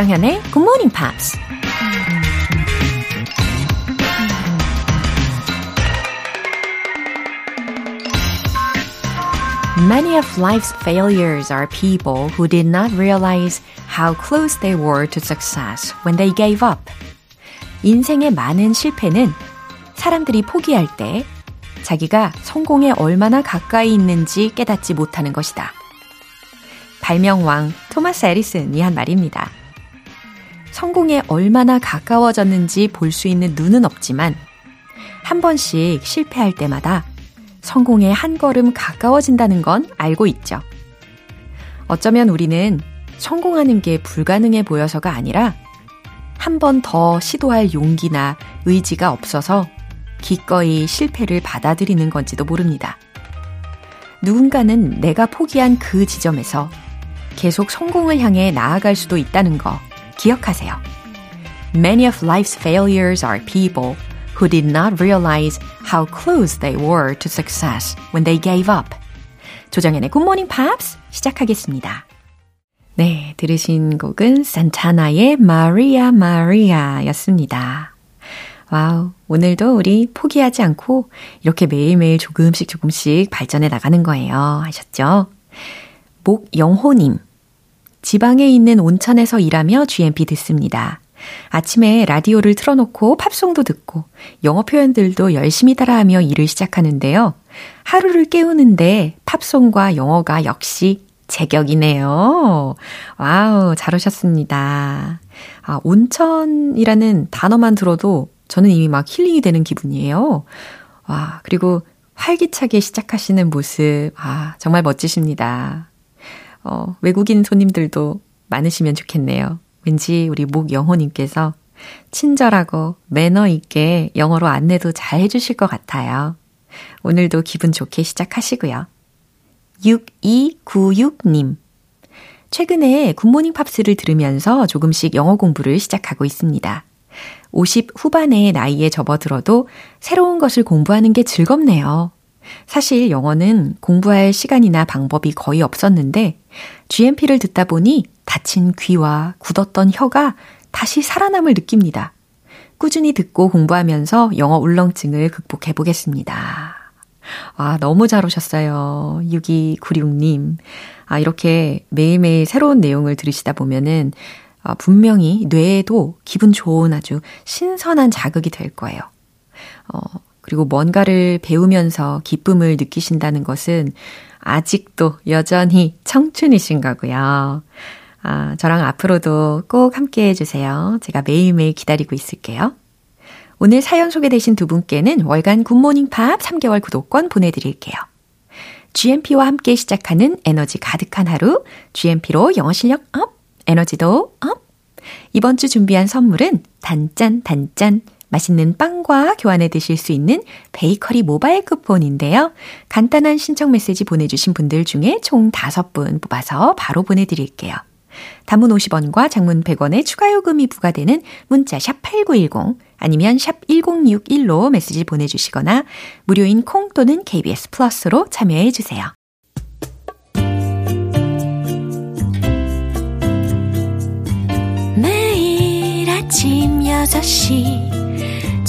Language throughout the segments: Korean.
조정현의 Good Morning Pops. Many of life's failures are people who did not realize how close they were to success when they gave up. 인생의 많은 실패는 사람들이 포기할 때 자기가 성공에 얼마나 가까이 있는지 깨닫지 못하는 것이다. 발명왕 토마스 에디슨이 한 말입니다. 성공에 얼마나 가까워졌는지 볼 수 있는 눈은 없지만 한 번씩 실패할 때마다 성공에 한 걸음 가까워진다는 건 알고 있죠. 어쩌면 우리는 성공하는 게 불가능해 보여서가 아니라 한 번 더 시도할 용기나 의지가 없어서 기꺼이 실패를 받아들이는 건지도 모릅니다. 누군가는 내가 포기한 그 지점에서 계속 성공을 향해 나아갈 수도 있다는 거 기억하세요. Many of life's failures are people who did not realize how close they were to success when they gave up. 조정연의 Good Morning Pops 시작하겠습니다. 네, 들으신 곡은 산타나의 Maria Maria 였습니다. 와우, 오늘도 우리 포기하지 않고 이렇게 매일매일 조금씩 조금씩 발전해 나가는 거예요. 하셨죠? 목영호님. 지방에 있는 온천에서 일하며 GMP 듣습니다. 아침에 라디오를 틀어놓고 팝송도 듣고 영어 표현들도 열심히 따라하며 일을 시작하는데요. 하루를 깨우는데 팝송과 영어가 역시 제격이네요. wow, 잘 오셨습니다. 아, 온천이라는 단어만 들어도 저는 이미 막 힐링이 되는 기분이에요. 와, 그리고 활기차게 시작하시는 모습, 아, 정말 멋지십니다. 어, 외국인 손님들도 많으시면 좋겠네요. 왠지 우리 목영호님께서 친절하고 매너 있게 영어로 안내도 잘 해주실 것 같아요. 오늘도 기분 좋게 시작하시고요. 6296님. 최근에 굿모닝 팝스를 들으면서 조금씩 영어 공부를 시작하고 있습니다. 50 후반의 나이에 접어들어도 새로운 것을 공부하는 게 즐겁네요. 사실 영어는 공부할 시간이나 방법이 거의 없었는데 GMP를 듣다 보니 다친 귀와 굳었던 혀가 다시 살아남을 느낍니다. 꾸준히 듣고 공부하면서 영어 울렁증을 극복해 보겠습니다. 와, 너무 잘 오셨어요. 6296님. 아, 이렇게 매일매일 새로운 내용을 들으시다 보면은 아, 분명히 뇌에도 기분 좋은 아주 신선한 자극이 될 거예요. 어, 그리고 뭔가를 배우면서 기쁨을 느끼신다는 것은 아직도 여전히 청춘이신 거고요. 아, 저랑 앞으로도 꼭 함께 해주세요. 제가 매일매일 기다리고 있을게요. 오늘 사연 소개되신 두 분께는 월간 굿모닝 팝 3개월 구독권 보내드릴게요. GMP와 함께 시작하는 에너지 가득한 하루, GMP로 영어 실력 up, 에너지도 up! 이번 주 준비한 선물은 단짠, 단짠, 맛있는 빵과 교환해 드실 수 있는 베이커리 모바일 쿠폰인데요. 간단한 신청 메시지 보내주신 분들 중에 총 5분 뽑아서 바로 보내드릴게요. 단문 50원과 장문 100원의 추가 요금이 부과되는 문자 샵 8910 아니면 샵 1061로 메시지 보내주시거나 무료인 콩 또는 KBS 플러스로 참여해 주세요. 아침 6시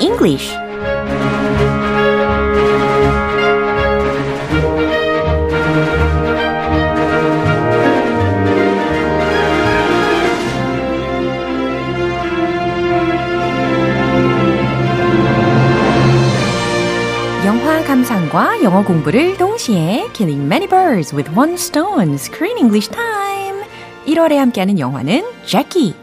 English. 영화 감상과 영어 공부를 동시에 Killing Many Birds with One Stone Screen English Time. 1월에 함께하는 영화는 Jackie.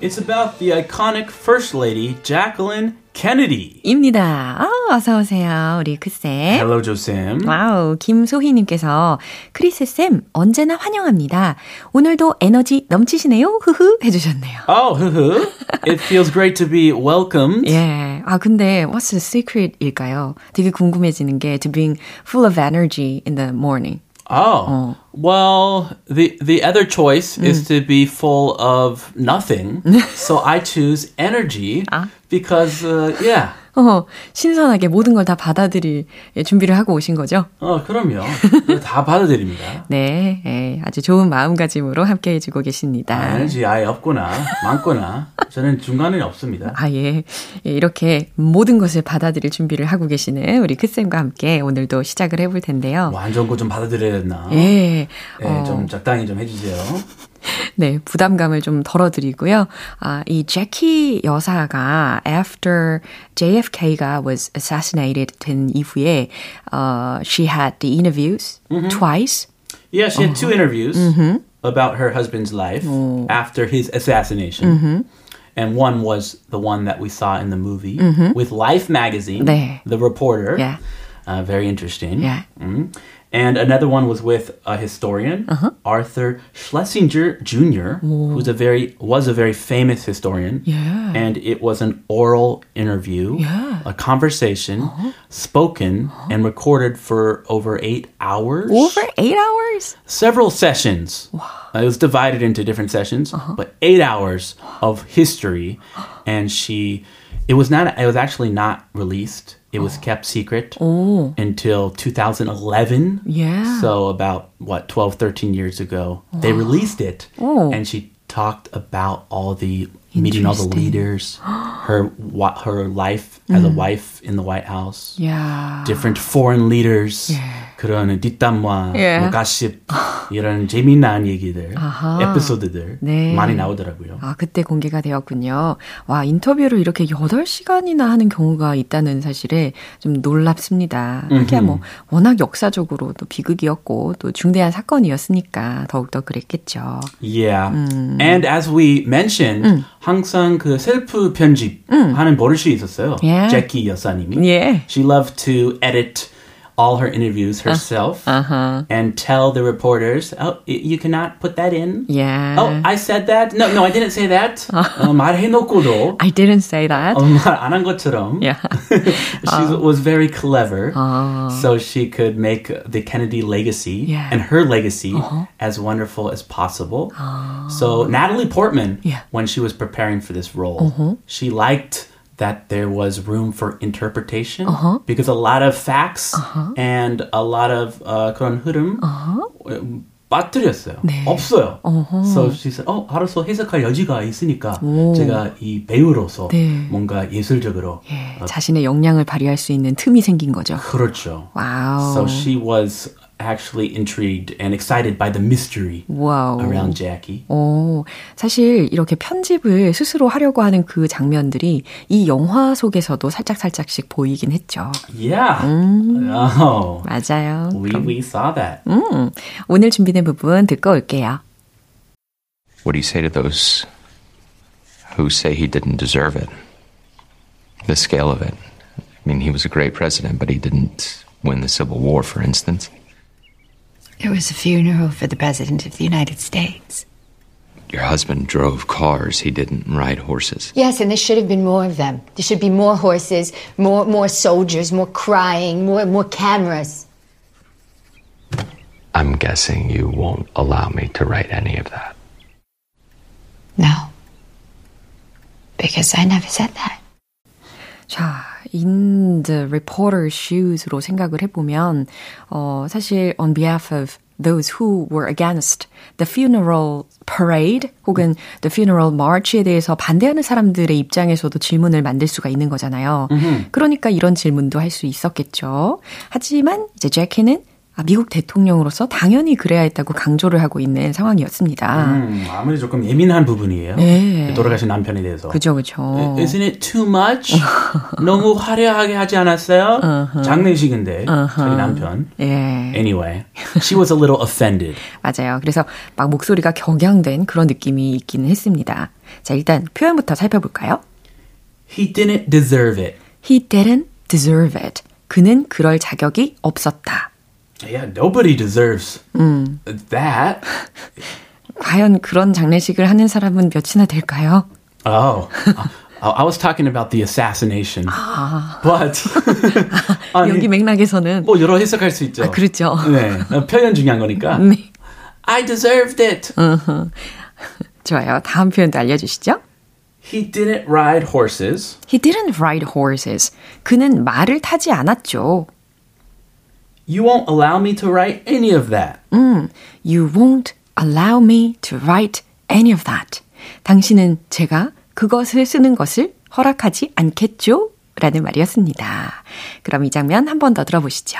It's about the iconic First Lady Jacqueline Kennedy. 입니다. 아, 어서 오세요. 우리 크쌤. Hello, 조쌤. 와우, 김소희 님께서 크리스 쌤 언제나 환영합니다. 오늘도 에너지 넘치시네요. 흐흐 해 주셨네요. Oh, 흐흐. It feels great to be welcomed. 예. 아, 근데 what's the secret일까요? 되게 궁금해지는 게 to being full of energy in the morning. Oh. Well, the the other choice is to be full of nothing. so I choose energy because uh, yeah. 어, 신선하게 모든 걸 다 받아들일 준비를 하고 오신 거죠? 어, 그럼요. 다 받아들입니다. 네, 예, 아주 좋은 마음가짐으로 함께 해주고 계십니다. 에너지 아예 없거나 많거나 저는 중간에 없습니다. 아, 예. 예, 이렇게 모든 것을 받아들일 준비를 하고 계시는 우리 크쌤과 함께 오늘도 시작을 해볼 텐데요. 완전 거 좀 받아들여야 됐나? 예. 네, 좀 적당히 좀 해주세요. 네, 부담감을 좀 덜어드리고요. 아, 이 제키 여사가 after JFK가 was assassinated 된 이후에 uh, she had the interviews twice. Yeah, she had two interviews about her husband's life after his assassination. And one was the one that we saw in the movie with Life magazine, 네. the reporter. Yeah. Uh, very interesting. Yeah. Mhm. And another one was with a historian, Arthur Schlesinger Jr., who's a very was a very famous historian. Yeah. And it was an oral interview, Yeah. a conversation, spoken and recorded for over eight hours. Over eight hours? Several sessions. Uh, it was divided into different sessions, but eight hours of history. And she, it was not. It was actually not released. It was oh. kept secret oh. until 2011. Yeah. So about what 12, 13 years ago, they released it, Oh. and she talked about all the meeting all the leaders, her her life as a mm. wife in the White House 야. different foreign leaders 그런 뒷담화, 예. 뭐 가십 이런 재미난 얘기들, 에피소드들 네. 많이 나오더라고요. 아, 그때 공개가 되었군요. 와, 인터뷰를 이렇게 8시간이나 하는 경우가 있다는 사실에 좀 놀랍습니다. 하기야 뭐, 워낙 역사적으로 또 비극이었고, 또 중대한 사건이었으니까 더욱더 그랬겠죠. Yeah. And as we mentioned, 항상 그 셀프 편집 하는 버릇이 있었어요. Yeah. 제키 여사님이. 예. She loved to edit all her interviews herself Uh-huh. and tell the reporters, "Oh, y- you cannot put that in." Yeah. Oh, I said that? No, no, I didn't say that. 어, 말해놓고도 I didn't say that. 어, 말안 한 것처럼. Yeah. she was very clever, so she could make the Kennedy legacy Yeah. and her legacy as wonderful as possible. So Natalie Portman, Yeah. when she was preparing for this role, she liked that there was room for interpretation because a lot of facts and a lot of uh, 그런 흐름 음, 빠뜨렸어요. 없어요. So she said, 어, 알아서 해석할 여지가 있으니까 제가 이 배우로서 네. 뭔가 예술적으로 예, 자신의 역량을 발휘할 수 있는 틈이 생긴 거죠. 그렇죠. wow. So she was actually intrigued and excited by the mystery 와우. around Jackie. 오, 사실 이렇게 편집을 스스로 하려고 하는 그 장면들이 이 영화 속에서도 살짝살짝씩 보이긴 했죠. Yeah. Oh, 맞아요. we, we saw that. 음, 오늘 준비된 부분 듣고 올게요. What do you say to those who say he didn't deserve it? The scale of it. I mean, he was a great president, but he didn't win the Civil War, for instance. It was a funeral for the President of the United States. Your husband drove cars, he didn't ride horses. Yes, and there should have been more of them. There should be more horses, more more soldiers, more crying, more more cameras. I'm guessing you won't allow me to write any of that. No. Because I never said that. 자, in the reporter's shoes로 생각을 해보면, 어, 사실 on behalf of those who were against the funeral parade 혹은 the funeral march에 대해서 반대하는 사람들의 입장에서도 질문을 만들 수가 있는 거잖아요. 그러니까 이런 질문도 할 수 있었겠죠. 하지만 이제 제키는 아, 미국 대통령으로서 당연히 그래야 했다고 강조를 하고 있는 상황이었습니다. 음, 아무리 조금 예민한 부분이에요. 네. 돌아가신 남편에 대해서. 그죠, 그죠. Isn't it too much? 너무 화려하게 하지 않았어요? 장례식인데 자기 남편. 예. Anyway, she was a little offended. 맞아요. 그래서 막 목소리가 격양된 그런 느낌이 있기는 했습니다. 자, 일단 표현부터 살펴볼까요? He didn't deserve it. He didn't deserve it. 그는 그럴 자격이 없었다. Yeah, nobody deserves 음. that. 과연 그런 장례식을 하는 사람은 몇이나 될까요? Oh. I was talking about the assassination. But 아니, 여기 맥락에서는 뭐 여러 해석할 수 있죠. 아, 그렇죠. 네, 표현 중요한 거니까. 네. I deserved it. 좋아요. 다음 표현도 알려 주시죠. He didn't ride horses. He didn't ride horses. 그는 말을 타지 않았죠. You won't allow me to write any of that. 음, you won't allow me to write any of that. 당신은 제가 그것을 쓰는 것을 허락하지 않겠죠? 라는 말이었습니다. 그럼 이 장면 한 번 더 들어보시죠.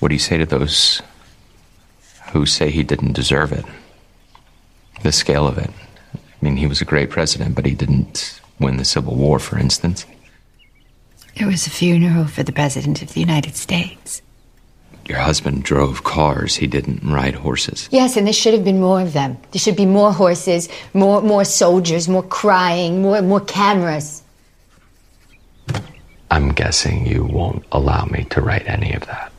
What do you say to those who say he didn't deserve it? The scale of it. I mean, he was a great president, but he didn't win the Civil War, for instance. It was a funeral for the President of the United States. Your husband drove cars, he didn't ride horses. Yes, and there should have been more of them. There should be more horses, more more soldiers, more crying, more more cameras. I'm guessing you won't allow me to write any of that.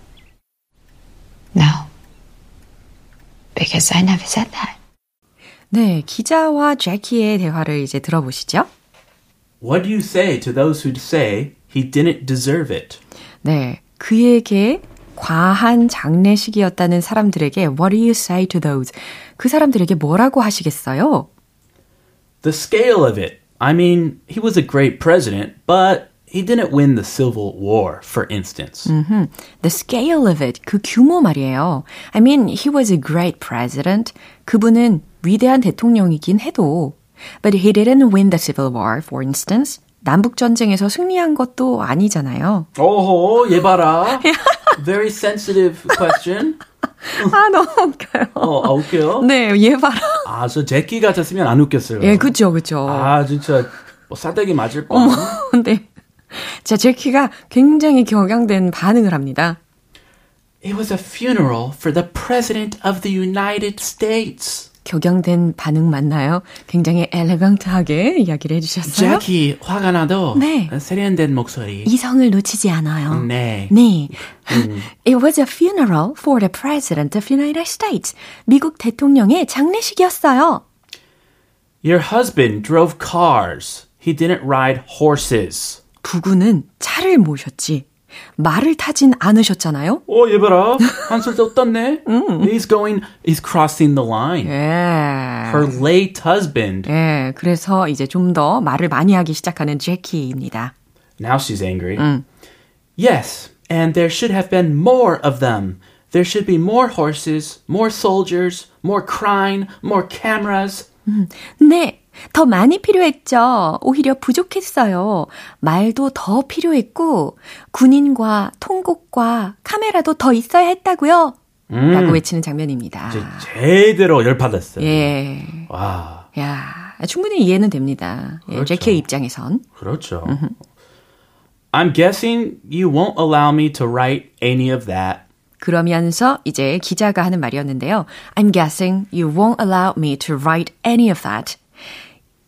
No. Because I never said that. 네, 기자와 제키의 대화를 이제 들어보시죠. What do you say to those who say he didn't deserve it? 네, 그에게 과한 장례식이었다는 사람들에게 What do you say to those? 그 사람들에게 뭐라고 하시겠어요? The scale of it. I mean, he was a great president, but he didn't win the Civil War, for instance. Mm-hmm. The scale of it, 그 규모 말이에요. I mean, he was a great president. 그분은 위대한 대통령이긴 해도 But he didn't win the Civil War, for instance. 남북 전쟁에서 승리한 것도 아니잖아요. Oh, 얘 봐라. Very sensitive question. 아, 너무 웃겨요. 어, 아, 웃겨요? 네, 얘 봐라. 아, 저 제키 같았으면 안 웃겼어요. 예, 그쵸, 그쵸. 아, 진짜 뭐 싸대기 맞을 뻔. 네. 자, 제키가 굉장히 격양된 반응을 합니다. It was a funeral for the President of the United States. 격양된 반응 맞나요? 굉장히 엘레강트하게 이야기를 해주셨어요. 제키 화가 나도 네. 세련된 목소리. 이성을 놓치지 않아요. 네. 네. It was a funeral for the President of the United States. 미국 대통령의 장례식이었어요. Your husband drove cars. He didn't ride horses. 부부는 차를 모셨지. 말을 타진 않으셨잖아요. 어, 얘 봐라. 한술 더 떴네. He's going, he's crossing the line. 예. Her late husband. 예, 그래서 이제 좀 더 말을 많이 하기 시작하는 제키입니다. Now she's angry. Yes, and there should have been more of them. There should be more horses, more soldiers, more crying, more cameras. 네, 더 많이 필요했죠. 오히려 부족했어요. 말도 더 필요했고, 군인과 통곡과 카메라도 더 있어야 했다고요. 라고 외치는 장면입니다. 제대로 열받았어요. 예. 와, 야, 충분히 이해는 됩니다. 예, 그렇죠. 제키의 입장에선. 그렇죠. I'm guessing you won't allow me to write any of that. 그러면서 이제 기자가 하는 말이었는데요. I'm guessing you won't allow me to write any of that.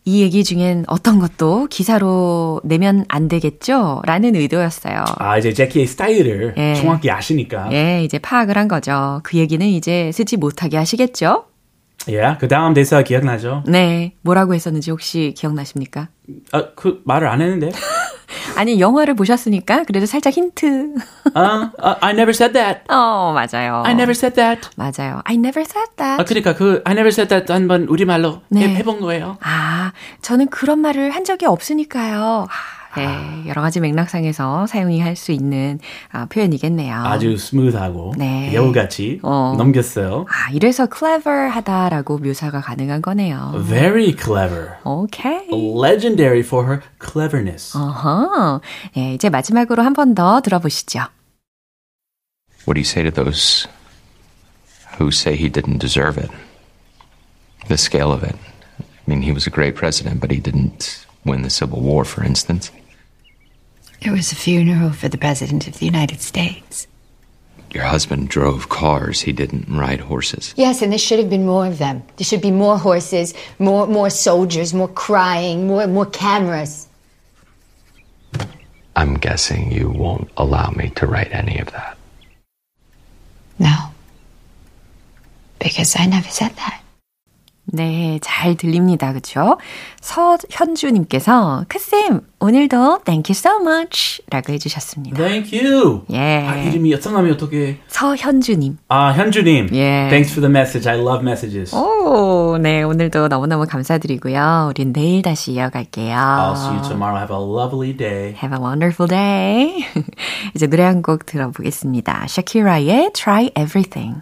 이 얘기 중엔 어떤 것도 기사로 내면 안 되겠죠? 라는 의도였어요. 아, 이제 제키의 스타일을 예. 정확히 아시니까. 예, 이제 파악을 한 거죠. 그 얘기는 이제 쓰지 못하게 하시겠죠? 예, 그 다음 대사 기억나죠? 네. 뭐라고 했었는지 혹시 기억나십니까? 아, 그 말을 안 했는데. 아니, 영화를 보셨으니까 그래도 살짝 힌트. 아, 아, I never said that. 어, 맞아요. I never said that. 맞아요. I never said that. 아, 그러니까 그 I never said that 한번 우리 말로 네. 해, 해본 거예요. 아, 저는 그런 말을 한 적이 없으니까요. 아, 네, 여러 가지 맥락상에서 사용이 할 수 있는 아, 표현이겠네요. 아주 스무드하고 네. 여우같이 어. 넘겼어요. 아, 이래서 clever하다라고 묘사가 가능한 거네요. Very clever. 오케이. Legendary for her cleverness. 어허. 네, 이제 마지막으로 한 번 더 들어보시죠. What do you say to those who say he didn't deserve it? The scale of it. I mean, he was a great president, but he didn't win the Civil War, for instance. It was a funeral for the President of the United States. Your husband drove cars, he didn't ride horses. Yes, and there should have been more of them. There should be more horses, more more soldiers, more crying, more more cameras. I'm guessing you won't allow me to write any of that. No. Because I never said that. 네, 잘 들립니다. 그쵸? 서현주님께서, 크쌤, 오늘도 thank you so much 라고 해주셨습니다. Thank you. 예. 아, 이름이 성함이 어떻게? 서현주님. 아, 현주님. 예. Thanks for the message. I love messages. 오, 네, 오늘도 너무너무 감사드리고요. 우린 내일 다시 이어갈게요. I'll see you tomorrow. Have a lovely day. Have a wonderful day. 이제 노래 한 곡 들어보겠습니다. 샤키라의 Try Everything.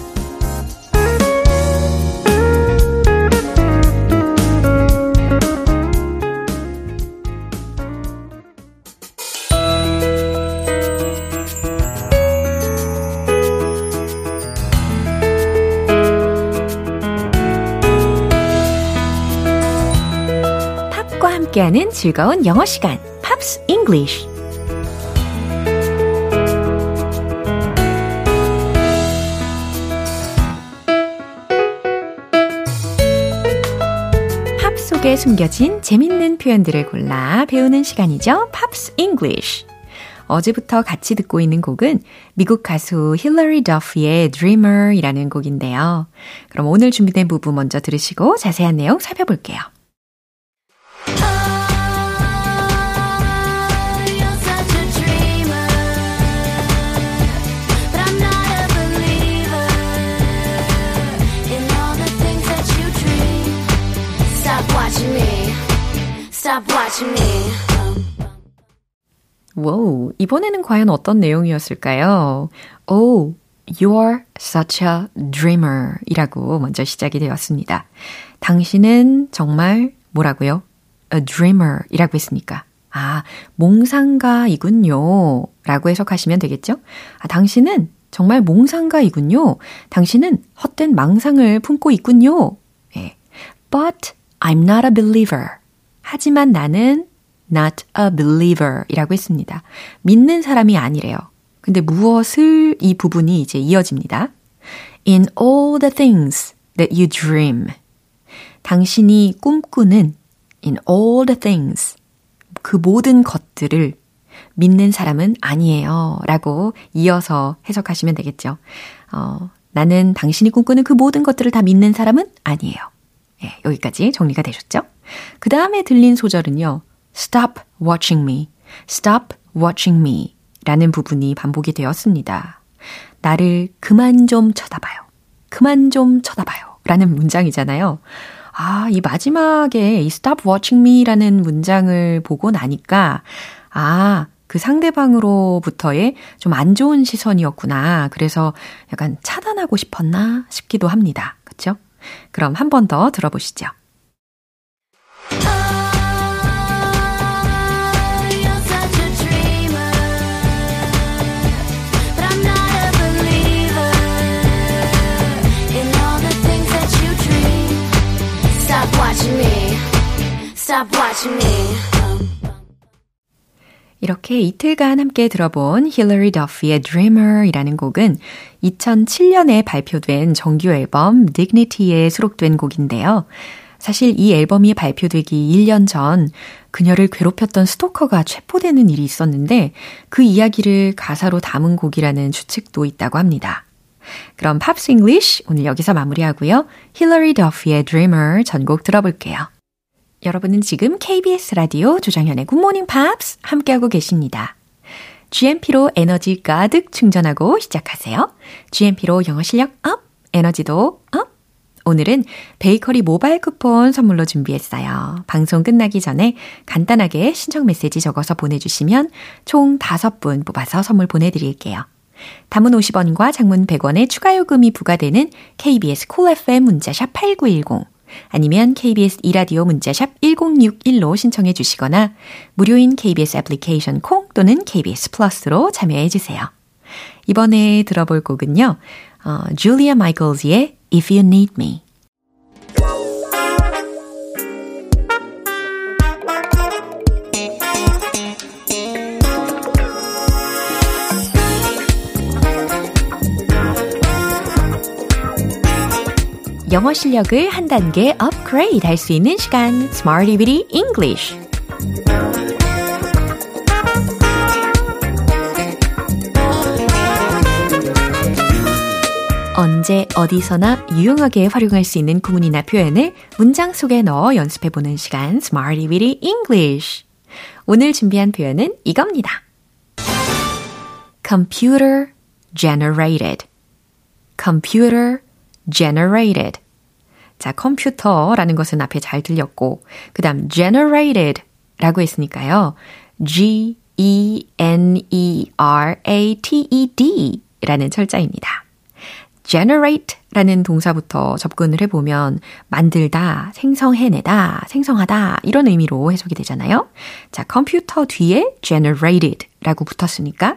함께하는 즐거운 영어 시간, Pops English. 팝 속에 숨겨진 재밌는 표현들을 골라 배우는 시간이죠. Pops English. 어제부터 같이 듣고 있는 곡은 미국 가수 힐러리 더프의 Dreamer이라는 곡인데요. 그럼 오늘 준비된 부분 먼저 들으시고 자세한 내용 살펴볼게요. Stop watching me. 와우, 이번에는 과연 어떤 내용이었을까요? Oh, you're such a dreamer 이라고 먼저 시작이 되었습니다. 당신은 정말 뭐라고요? a dreamer 이라고 했으니까. 아, 몽상가이군요. 라고 해석하시면 되겠죠? 아, 당신은 정말 몽상가이군요. 당신은 헛된 망상을 품고 있군요. 예. But I'm not a believer. 하지만 나는 not a believer 이라고 했습니다. 믿는 사람이 아니래요. 근데 무엇을 이 부분이 이제 이어집니다. In all the things that you dream. 당신이 꿈꾸는 in all the things. 그 모든 것들을 믿는 사람은 아니에요. 라고 이어서 해석하시면 되겠죠. 어, 나는 당신이 꿈꾸는 그 모든 것들을 다 믿는 사람은 아니에요. 예, 여기까지 정리가 되셨죠? 그 다음에 들린 소절은요. Stop watching me. Stop watching me. 라는 부분이 반복이 되었습니다. 나를 그만 좀 쳐다봐요. 그만 좀 쳐다봐요. 라는 문장이잖아요. 아, 이 마지막에 이 stop watching me 라는 문장을 보고 나니까, 아, 그 상대방으로부터의 좀 안 좋은 시선이었구나. 그래서 약간 차단하고 싶었나 싶기도 합니다. 그쵸? 그럼 한 번 더 들어보시죠. 이렇게 이틀간 함께 들어본 힐러리 더프의 Dreamer이라는 곡은 2007년에 발표된 정규 앨범 Dignity에 수록된 곡인데요. 사실 이 앨범이 발표되기 1년 전 그녀를 괴롭혔던 스토커가 체포되는 일이 있었는데 그 이야기를 가사로 담은 곡이라는 추측도 있다고 합니다. 그럼 Pops English 오늘 여기서 마무리하고요. 힐러리 더프의 Dreamer 전곡 들어볼게요. 여러분은 지금 KBS 라디오 조정현의 굿모닝 팝스 함께하고 계십니다. GMP로 에너지 가득 충전하고 시작하세요. GMP로 영어 실력 up, 에너지도 up. 오늘은 베이커리 모바일 쿠폰 선물로 준비했어요. 방송 끝나기 전에 간단하게 신청 메시지 적어서 보내주시면 총 5분 뽑아서 선물 보내드릴게요. 단문 50원과 장문 100원의 추가 요금이 부과되는 KBS 콜 cool FM 문자샵 8910 아니면 KBS 이라디오 문자샵 1061로 신청해 주시거나 무료인 KBS 애플리케이션 콩 또는 KBS 플러스로 참여해 주세요. 이번에 들어볼 곡은요. 어, 줄리아 마이클즈의 if you need me. 영어 실력을 한 단계 업그레이드 할 수 있는 시간 Smart English 언제 어디서나 유용하게 활용할 수 있는 구문이나 표현을 문장 속에 넣어 연습해보는 시간 Smarty Bitty English 오늘 준비한 표현은 이겁니다. Computer generated Computer generated 자, 컴퓨터라는 것은 앞에 잘 들렸고, 그 다음 generated 라고 했으니까요. G-E-N-E-R-A-T-E-D 라는 철자입니다. Generate 라는 동사부터 접근을 해보면 만들다, 생성해내다, 생성하다 이런 의미로 해석이 되잖아요. 자, 컴퓨터 뒤에 generated 라고 붙었으니까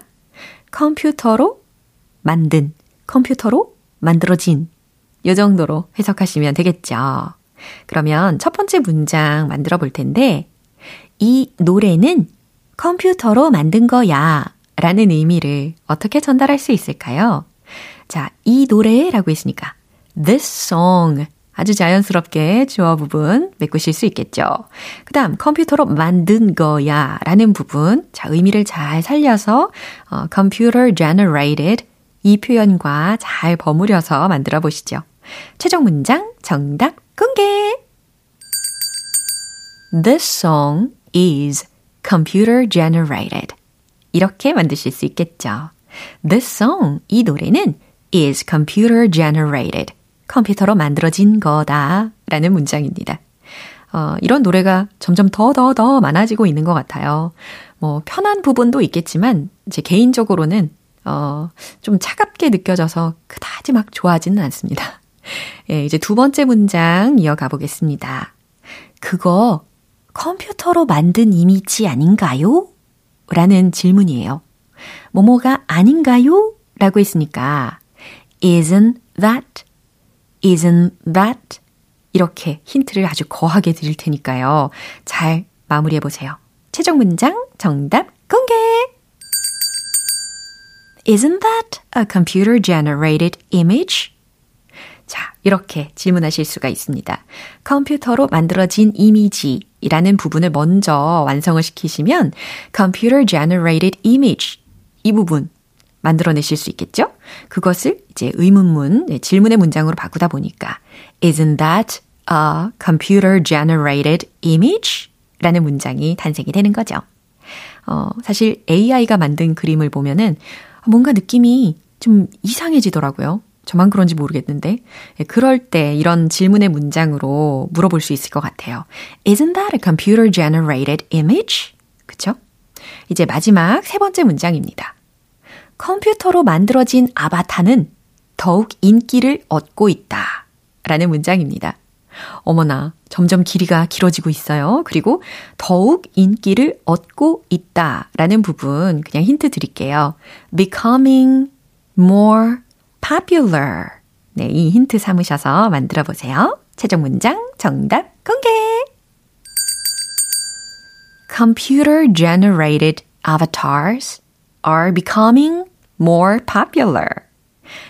컴퓨터로 만든, 컴퓨터로 만들어진 이 정도로 해석하시면 되겠죠. 그러면 첫 번째 문장 만들어 볼 텐데, 이 노래는 컴퓨터로 만든 거야 라는 의미를 어떻게 전달할 수 있을까요? 자, 이 노래라고 했으니까, this song. 아주 자연스럽게 주어 부분 메꾸실 수 있겠죠. 그 다음, 컴퓨터로 만든 거야 라는 부분. 자, 의미를 잘 살려서, 어, computer generated 이 표현과 잘 버무려서 만들어 보시죠. 최종 문장 정답 공개! This song is computer generated. 이렇게 만드실 수 있겠죠. This song, 이 노래는 is computer generated. 컴퓨터로 만들어진 거다. 라는 문장입니다. 어, 이런 노래가 점점 더, 더, 더 많아지고 있는 것 같아요. 뭐, 편한 부분도 있겠지만, 제 개인적으로는, 어, 좀 차갑게 느껴져서 그다지 막 좋아하지는 않습니다. 예, 이제 두 번째 문장 이어가 보겠습니다. 그거 컴퓨터로 만든 이미지 아닌가요? 라는 질문이에요. 뭐뭐가 아닌가요? 라고 했으니까 isn't that? isn't that? 이렇게 힌트를 아주 거하게 드릴 테니까요. 잘 마무리해 보세요. 최종 문장 정답 공개! Isn't that a computer generated image? 자, 이렇게 질문하실 수가 있습니다. 컴퓨터로 만들어진 이미지라는 부분을 먼저 완성을 시키시면 computer generated image 이 부분 만들어내실 수 있겠죠? 그것을 이제 의문문, 네, 질문의 문장으로 바꾸다 보니까 Isn't that a computer generated image? 라는 문장이 탄생이 되는 거죠. 어, 사실 AI가 만든 그림을 보면은 뭔가 느낌이 좀 이상해지더라고요. 저만 그런지 모르겠는데. 그럴 때 이런 질문의 문장으로 물어볼 수 있을 것 같아요. Isn't that a computer generated image? 그쵸? 이제 마지막 세 번째 문장입니다. 컴퓨터로 만들어진 아바타는 더욱 인기를 얻고 있다. 라는 문장입니다. 어머나, 점점 길이가 길어지고 있어요. 그리고 더욱 인기를 얻고 있다. 라는 부분 그냥 힌트 드릴게요. becoming more popular. 네, 이 힌트 삼으셔서 만들어 보세요. 최종 문장 정답 공개! Computer generated avatars are becoming more popular.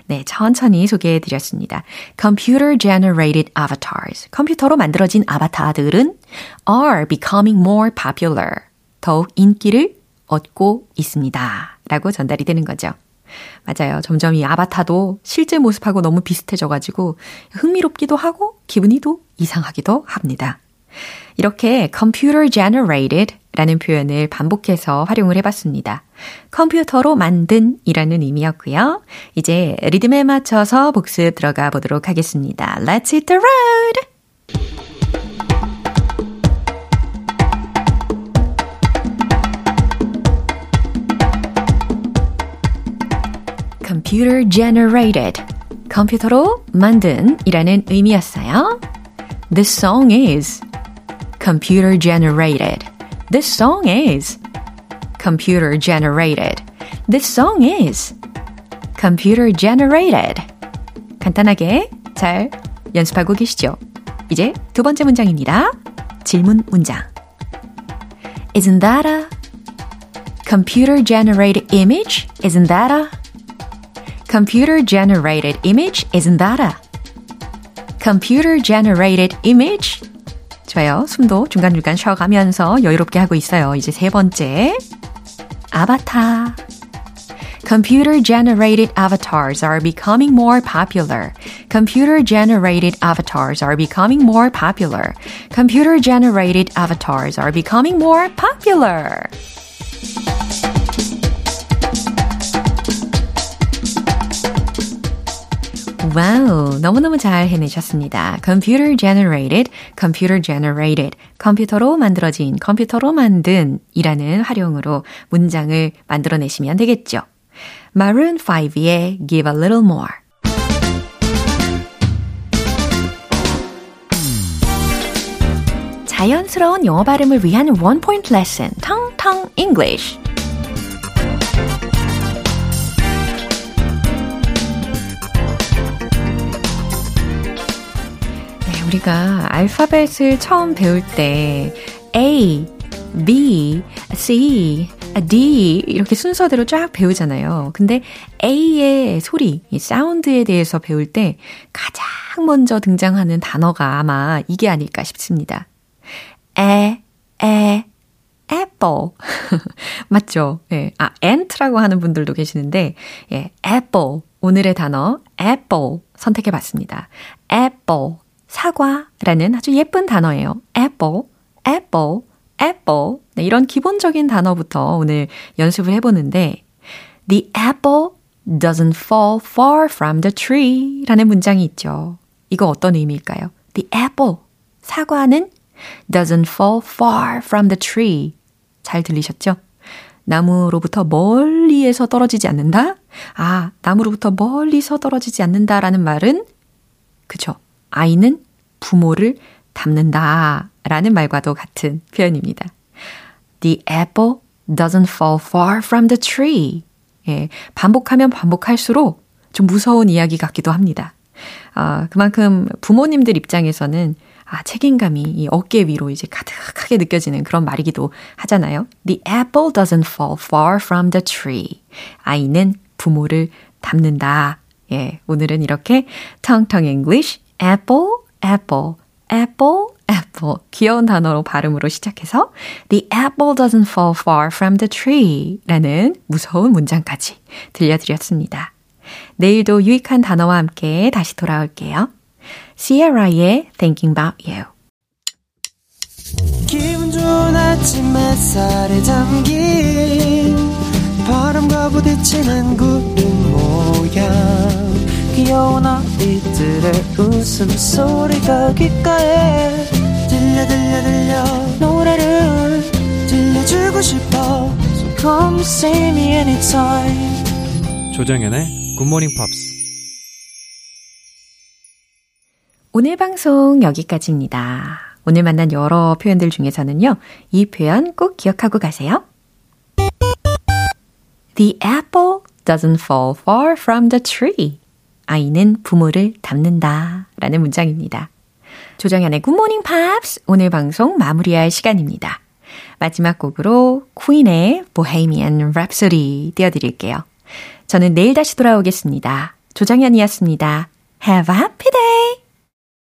네, 천천히 소개해 드렸습니다. Computer generated avatars. 컴퓨터로 만들어진 아바타들은 are becoming more popular. 더욱 인기를 얻고 있습니다. 라고 전달이 되는 거죠. 맞아요. 점점 이 아바타도 실제 모습하고 너무 비슷해져가지고 흥미롭기도 하고 기분이 또 이상하기도 합니다. 이렇게 computer generated 라는 표현을 반복해서 활용을 해봤습니다. 컴퓨터로 만든 이라는 의미였고요. 이제 리듬에 맞춰서 복습 들어가 보도록 하겠습니다. Let's hit the road! computer generated. 컴퓨터로 만든 이라는 의미였어요. This song is computer generated. This song is computer generated. This song is computer generated. 간단하게 잘 연습하고 계시죠? 이제 두 번째 문장입니다. 질문 문장. Isn't that a computer generated image? Isn't that a computer generated image? Isn't that a computer generated image. 좋아요. 숨도 중간중간 쉬어가면서 여유롭게 하고 있어요. 이제 세 번째. 아바타. Computer generated avatars are becoming more popular. Computer generated avatars are becoming more popular. Computer generated avatars are becoming more popular. wow, 너무너무 잘 해내셨습니다. computer generated, computer generated, 컴퓨터로 만들어진, 컴퓨터로 만든 이라는 활용으로 문장을 만들어내시면 되겠죠. Maroon 5의 Give a Little More. 자연스러운 영어 발음을 위한 원 포인트 레슨, 텅텅 English. 우리가 알파벳을 처음 배울 때 A, B, C, D 이렇게 순서대로 쫙 배우잖아요. 근데 A의 소리, 이 사운드에 대해서 배울 때 가장 먼저 등장하는 단어가 아마 이게 아닐까 싶습니다. 에, 에, apple. 맞죠? 예. 아, ant라고 하는 분들도 계시는데, 예, apple. 오늘의 단어, apple 선택해 봤습니다. apple. 사과라는 아주 예쁜 단어예요. apple, apple, apple. 네, 이런 기본적인 단어부터 오늘 연습을 해보는데, The apple doesn't fall far from the tree 라는 문장이 있죠. 이거 어떤 의미일까요? The apple. 사과는 doesn't fall far from the tree. 잘 들리셨죠? 나무로부터 멀리에서 떨어지지 않는다? 아, 나무로부터 멀리서 떨어지지 않는다라는 말은, 그죠. 아이는 부모를 닮는다 라는 말과도 같은 표현입니다. The apple doesn't fall far from the tree. 예, 반복하면 반복할수록 좀 무서운 이야기 같기도 합니다. 아, 그만큼 부모님들 입장에서는 아, 책임감이 이 어깨 위로 이제 가득하게 느껴지는 그런 말이기도 하잖아요. The apple doesn't fall far from the tree. 아이는 부모를 닮는다. 예, 오늘은 이렇게 텅텅 English, apple, apple, apple, apple. 귀여운 단어로 발음으로 시작해서 The apple doesn't fall far from the tree 라는 무서운 문장까지 들려드렸습니다. 내일도 유익한 단어와 함께 다시 돌아올게요. Sierra의 Thinking About You. 기분 좋은 아침 햇살에 담긴 바람과 부딪히는 구름 모양 귀여운 아이들의 웃음소리가 귓가에 들려 들려 들려 노래를 들려주고 싶어 So come see me anytime 조정연의 굿모닝 팝스 오늘 방송 여기까지입니다. 오늘 만난 여러 표현들 중에서는요, 이 표현 꼭 기억하고 가세요. The apple doesn't fall far from the tree. 아이는 부모를 닮는다. 라는 문장입니다. 조정현의 굿모닝 팝스 오늘 방송 마무리할 시간입니다. 마지막 곡으로 퀸의 Bohemian Rhapsody 띄워드릴게요. 저는 내일 다시 돌아오겠습니다. 조정현이었습니다. Have a happy day!